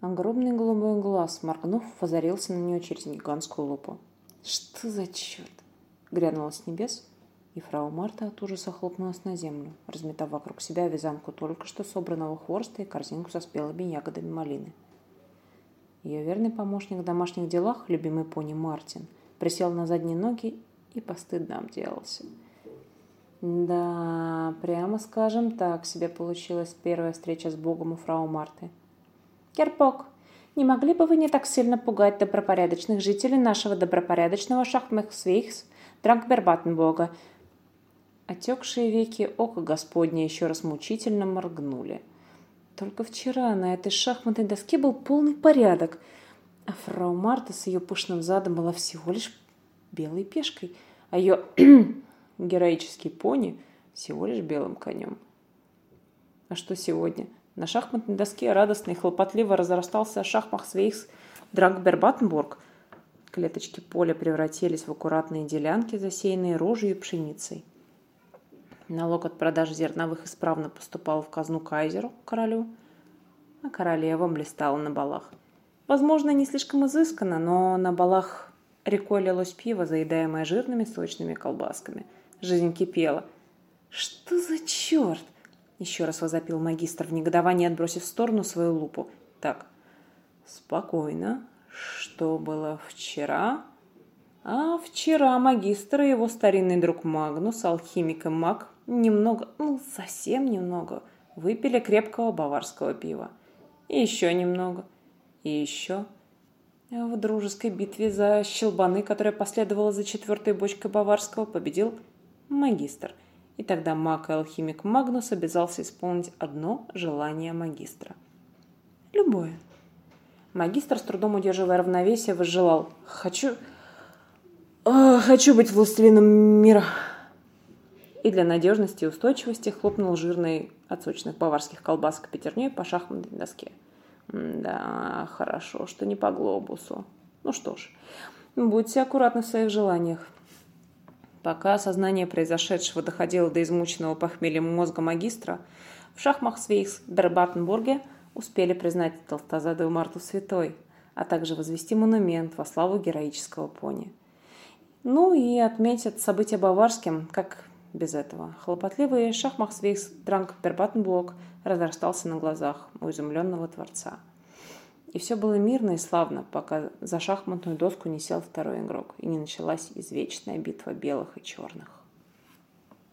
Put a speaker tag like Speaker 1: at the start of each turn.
Speaker 1: Огромный голубой глаз, моргнув, возорился на нее через гигантскую лупу. «Что за черт?» — грянула с небес, и фрау Марта от ужаса хлопнулась на землю, разметав вокруг себя вязанку только что собранного хвороста и корзинку со спелыми ягодами малины. Ее верный помощник в домашних делах, любимый пони Мартин, присел на задние ноги и постыдно обделался. Да, прямо скажем, так себе получилась первая встреча с Богом у фрау Марты. «Керпок, не могли бы вы не так сильно пугать добропорядочных жителей нашего добропорядочного Шахмехсвейхс, Дрангбербатенбога, Отекшие веки ока Господня еще раз мучительно моргнули. Только вчера на этой шахматной доске был полный порядок, а фрау Марта с ее пышным задом была всего лишь белой пешкой, а ее героический пони всего лишь белым конем. А что сегодня? На шахматной доске радостно и хлопотливо разрастался шахмах Свейхс Драгбербатенбург. Клеточки поля превратились в аккуратные делянки, засеянные рожью и пшеницей. Налог от продажи зерновых исправно поступал в казну кайзеру, королю, а королева блистала на балах. Возможно, не слишком изысканно, но на балах рекой лилось пиво, заедаемое жирными сочными колбасками. Жизнь кипела. «Что за черт?» — еще раз возопил магистр в негодовании, отбросив в сторону свою лупу. «Так, спокойно. Что было вчера?» А вчера магистр и его старинный друг Магнус, алхимик и маг, немного, ну совсем немного, выпили крепкого баварского пива. И еще немного. И еще. В дружеской битве за щелбаны, которая последовала за четвертой бочкой баварского, победил магистр. И тогда маг и алхимик Магнус обязался исполнить одно желание магистра. Любое. Магистр, с трудом удерживая равновесие, возжелал «Хочу...» «Хочу быть властелином мира!» И для надежности и устойчивости хлопнул жирной от сочных баварских колбасок пятерней по шахматной доске. Да, хорошо, что не по глобусу. Ну что ж, будьте аккуратны в своих желаниях. Пока осознание произошедшего доходило до измученного похмельем мозга магистра, в шахмах Свейхс Дербатенбурге успели признать толстозадую Марту святой, а также возвести монумент во славу героического пони – ну и отметят события баварским, как без этого. Хлопотливый шахмахсвейс Дранг Пербатенблок разрастался на глазах у изумленного творца. И все было мирно и славно, пока за шахматную доску не сел второй игрок, и не началась извечная битва белых и черных.